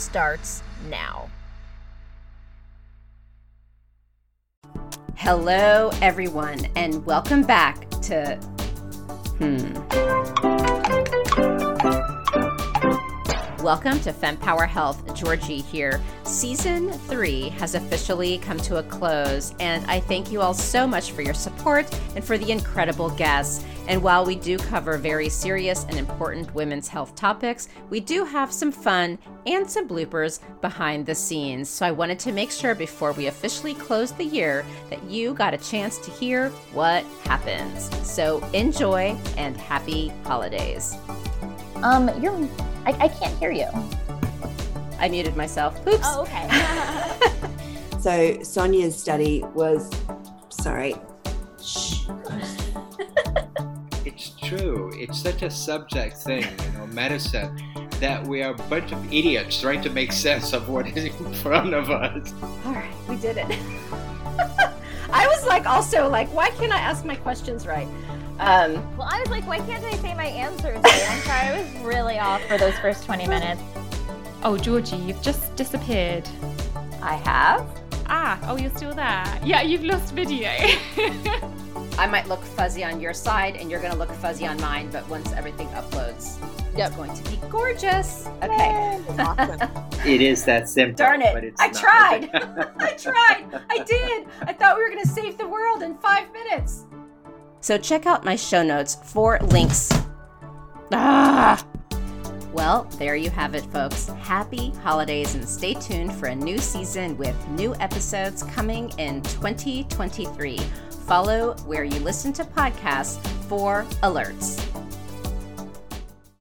starts now. Hello, everyone, and welcome back to. Hmm. Welcome to FemPower Health. Georgie here. Season three has officially come to a close, and I thank you all so much for your support and for the incredible guests. And while we do cover very serious and important women's health topics, we do have some fun and some bloopers behind the scenes. So I wanted to make sure before we officially close the year that you got a chance to hear what happens. So enjoy and happy holidays. Um, you're. I, I can't hear you. I muted myself. Oops. Oh, okay. So Sonia's study was sorry. Shh. It's true. It's such a subject thing, you know, medicine, that we are a bunch of idiots trying to make sense of what is in front of us. All right, we did it. I was like, also like, why can't I ask my questions right? Um, well, I was like, why can't I say my answers right? I'm sorry, I was really off for those first 20 minutes. Oh, Georgie, you've just disappeared. I have. Ah, oh, you're still there. Yeah, you've lost video. I might look fuzzy on your side, and you're gonna look fuzzy on mine. But once everything uploads, it's going to be gorgeous. Okay. It is that simple. Darn it! But it's I not. tried. I tried. I did. I thought we were gonna save the world in five minutes. So check out my show notes for links. Ah. Well, there you have it, folks. Happy holidays and stay tuned for a new season with new episodes coming in 2023. Follow where you listen to podcasts for alerts.